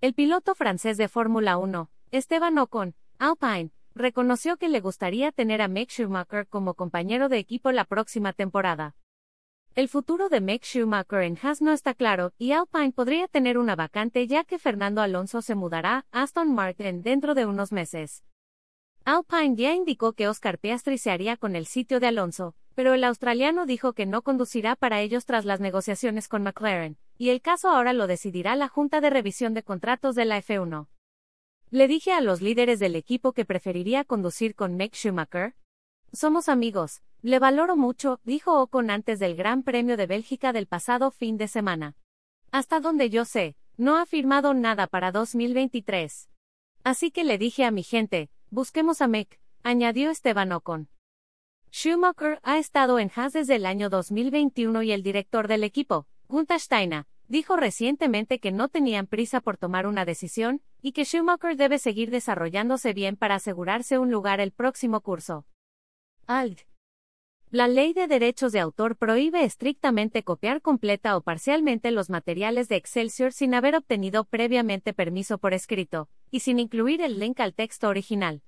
El piloto francés de Fórmula 1, Esteban Ocon, Alpine, reconoció que le gustaría tener a Mick Schumacher como compañero de equipo la próxima temporada. El futuro de Mick Schumacher en Haas no está claro, y Alpine podría tener una vacante ya que Fernando Alonso se mudará a Aston Martin dentro de unos meses. Alpine ya indicó que Oscar Piastri se haría con el sitio de Alonso, pero el australiano dijo que no conducirá para ellos tras las negociaciones con McLaren, y el caso ahora lo decidirá la Junta de Revisión de Contratos de la F1. Le dije a los líderes del equipo que preferiría conducir con Mick Schumacher. Somos amigos, le valoro mucho, dijo Ocon antes del Gran Premio de Bélgica del pasado fin de semana. Hasta donde yo sé, no ha firmado nada para 2023. Así que le dije a mi gente, Busquemos a Mick, añadió Esteban Ocon. Schumacher ha estado en Haas desde el año 2021 y el director del equipo, Gunther Steiner, dijo recientemente que no tenían prisa por tomar una decisión, y que Schumacher debe seguir desarrollándose bien para asegurarse un lugar el próximo curso. Ald. La ley de derechos de autor prohíbe estrictamente copiar completa o parcialmente los materiales de Excelsior sin haber obtenido previamente permiso por escrito, y sin incluir el link al texto original.